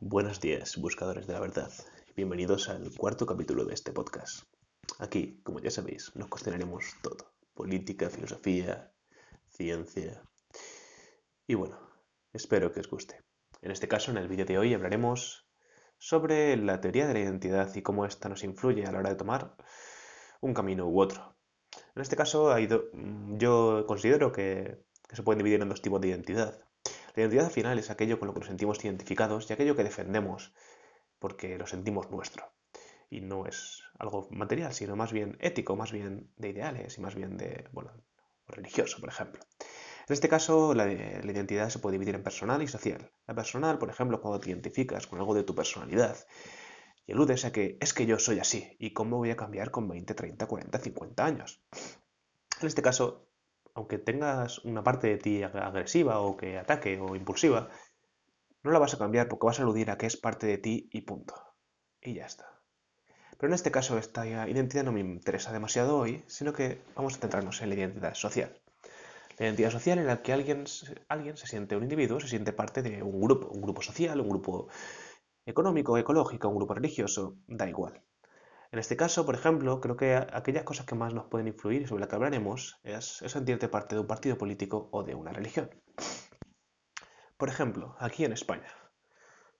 Buenos días, buscadores de la verdad. Bienvenidos al cuarto capítulo de este podcast. Aquí, como ya sabéis, nos cuestionaremos todo. Política, filosofía, ciencia. Y bueno, espero que os guste. En este caso, en el vídeo de hoy hablaremos sobre la teoría de la identidad y cómo ésta nos influye a la hora de tomar un camino u otro. En este caso, yo considero que, que se pueden dividir en dos tipos de identidad. La identidad al final es aquello con lo que nos sentimos identificados y aquello que defendemos porque lo sentimos nuestro. Y no es algo material, sino más bien ético, más bien de ideales y más bien de, bueno, religioso, por ejemplo. En este caso, la, la, identidad se puede dividir en personal y social. La personal, por ejemplo, cuando te identificas con algo de tu personalidad y eludes a que es que yo soy así y cómo voy a cambiar con 20, 30, 40, 50 años. En este caso, aunque tengas una parte de ti agresiva o que ataque o impulsiva, no la vas a cambiar porque vas a aludir a que es parte de ti y punto. Y ya está. Pero en este caso esta identidad no me interesa demasiado hoy, sino que vamos a centrarnos en la identidad social. La identidad social en la que alguien, alguien se siente un individuo, se siente parte de un grupo, un grupo social, un grupo económico, ecológico, un grupo religioso, da igual. En este caso, por ejemplo, creo que aquellas cosas que más nos pueden influir y sobre las que hablaremos es, sentirte parte de un partido político o de una religión. Por ejemplo, aquí en España,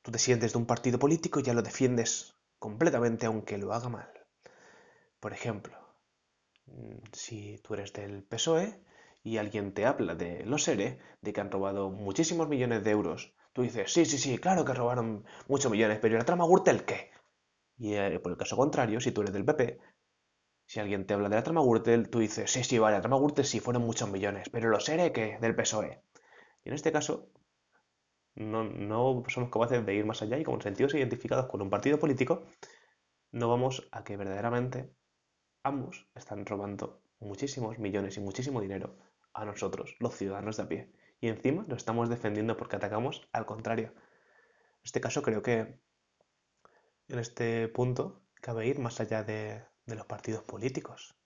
tú te sientes de un partido político y ya lo defiendes completamente aunque lo haga mal. Por ejemplo, mm, si tú eres del PSOE y alguien te habla de los ERE, de que han robado muchísimos millones de euros, tú dices, sí, sí, sí, claro que robaron muchos millones, pero ¿y la trama Gürtel qué? Y eh, por el caso contrario, si tú eres del PP, si alguien te habla de la trama Gürtel, tú dices, sí, sí, vale, la trama Gürtel sí fueron muchos millones, pero los ERE que del PSOE. Y en este caso, no, no somos capaces de ir más allá y como sentidos identificados con un partido político, no vamos a que verdaderamente ambos están robando muchísimos millones y muchísimo dinero a nosotros, los ciudadanos de a pie. Y encima lo estamos defendiendo porque atacamos al contrario. En este caso creo que en este punto cabe ir más allá de, los partidos políticos.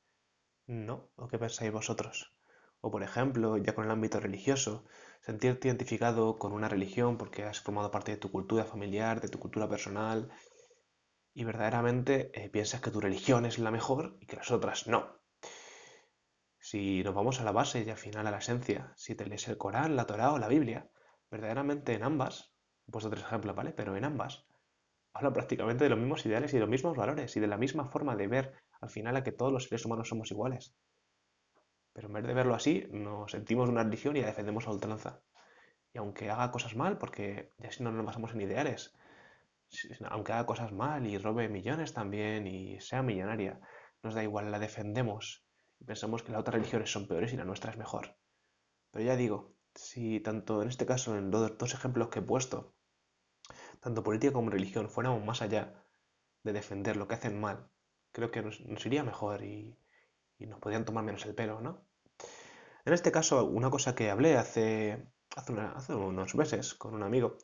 ¿No? ¿O qué pensáis vosotros? O por ejemplo, ya con el ámbito religioso, sentirte identificado con una religión porque has formado parte de tu cultura familiar, de tu cultura personal, y verdaderamente eh, piensas que tu religión es la mejor y que las otras no. Si nos vamos a la base y al final a la esencia, si te lees el Corán, la Torá o la Biblia, verdaderamente en ambas, he puesto tres ejemplos, ¿vale? Pero en ambas habla prácticamente de los mismos ideales y de los mismos valores y de la misma forma de ver al final a que todos los seres humanos somos iguales. Pero en vez de verlo así, nos sentimos una religión y la defendemos a ultranza. Y aunque haga cosas mal, porque ya si no nos basamos en ideales, aunque haga cosas mal y robe millones también y sea millonaria, nos da igual, la defendemos y pensamos que las otras religiones son peores y la nuestra es mejor. Pero ya digo, si tanto en este caso, en los dos ejemplos que he puesto, tanto política como religión, fuéramos más allá de defender lo que hacen mal, creo que nos, iría mejor y, nos podrían tomar menos el pelo, ¿no? En este caso, una cosa que hablé hace, unos meses con un amigo,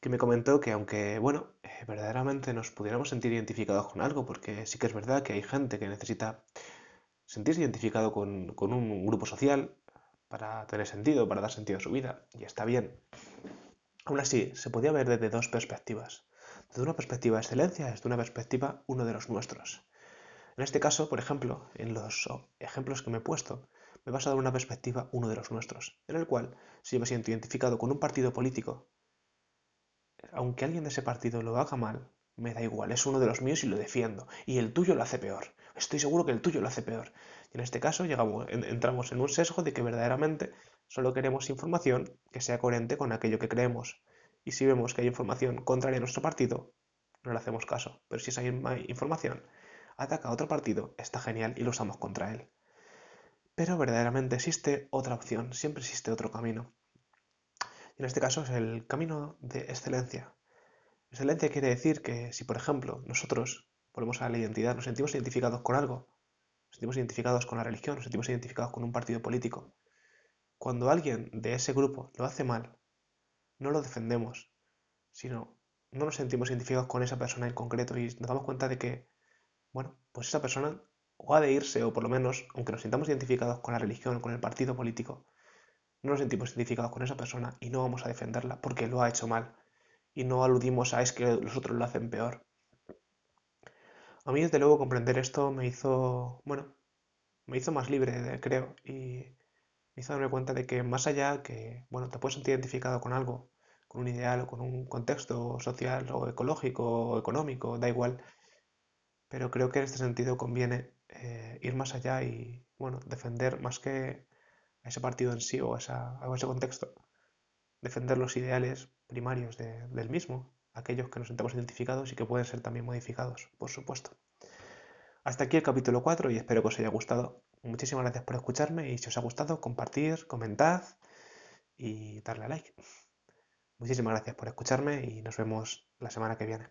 que me comentó que aunque, bueno, eh, verdaderamente nos pudiéramos sentir identificados con algo, porque sí que es verdad que hay gente que necesita sentirse identificado con un grupo social para tener sentido, para dar sentido a su vida, y está bien. Aún así, se podía ver desde dos perspectivas. Desde una perspectiva de excelencia, desde una perspectiva uno de los nuestros. En este caso, por ejemplo, en los ejemplos que me he puesto, me he basado en una perspectiva uno de los nuestros, en el cual, si yo me siento identificado con un partido político, aunque alguien de ese partido lo haga mal, me da igual, es uno de los míos y lo defiendo. Y el tuyo lo hace peor. Estoy seguro que el tuyo lo hace peor. Y en este caso llegamos, entramos en un sesgo de que verdaderamente Solo queremos información que sea coherente con aquello que creemos. Y si vemos que hay información contraria a nuestro partido, no le hacemos caso. Pero si esa información ataca a otro partido, está genial y lo usamos contra él. Pero verdaderamente existe otra opción, siempre existe otro camino. Y en este caso es el camino de excelencia. Excelencia quiere decir que si, por ejemplo, nosotros, volvemos a la identidad, nos sentimos identificados con algo, nos sentimos identificados con la religión, nos sentimos identificados con un partido político, cuando alguien de ese grupo lo hace mal, no lo defendemos, sino no nos sentimos identificados con esa persona en concreto y nos damos cuenta de que, bueno, pues esa persona o ha de irse, o por lo menos, aunque nos sintamos identificados con la religión, con el partido político, no nos sentimos identificados con esa persona y no vamos a defenderla porque lo ha hecho mal. y no aludimos a es que los otros lo hacen peor. A mí, desde luego, comprender esto me hizo, bueno, me hizo más libre, creo, y hizo darme cuenta de que más allá que, bueno, te puedes sentir identificado con algo, con un ideal o con un contexto social o ecológico o económico, da igual, pero creo que en este sentido conviene eh, ir más allá y, bueno, defender más que a ese partido en sí o a, ese contexto, defender los ideales primarios del mismo, aquellos que nos sentamos identificados y que pueden ser también modificados, por supuesto. Hasta aquí el capítulo 4 y espero que os haya gustado. Muchísimas gracias por escucharme y si os ha gustado, compartir, comentad y darle a like. Muchísimas gracias por escucharme y nos vemos la semana que viene.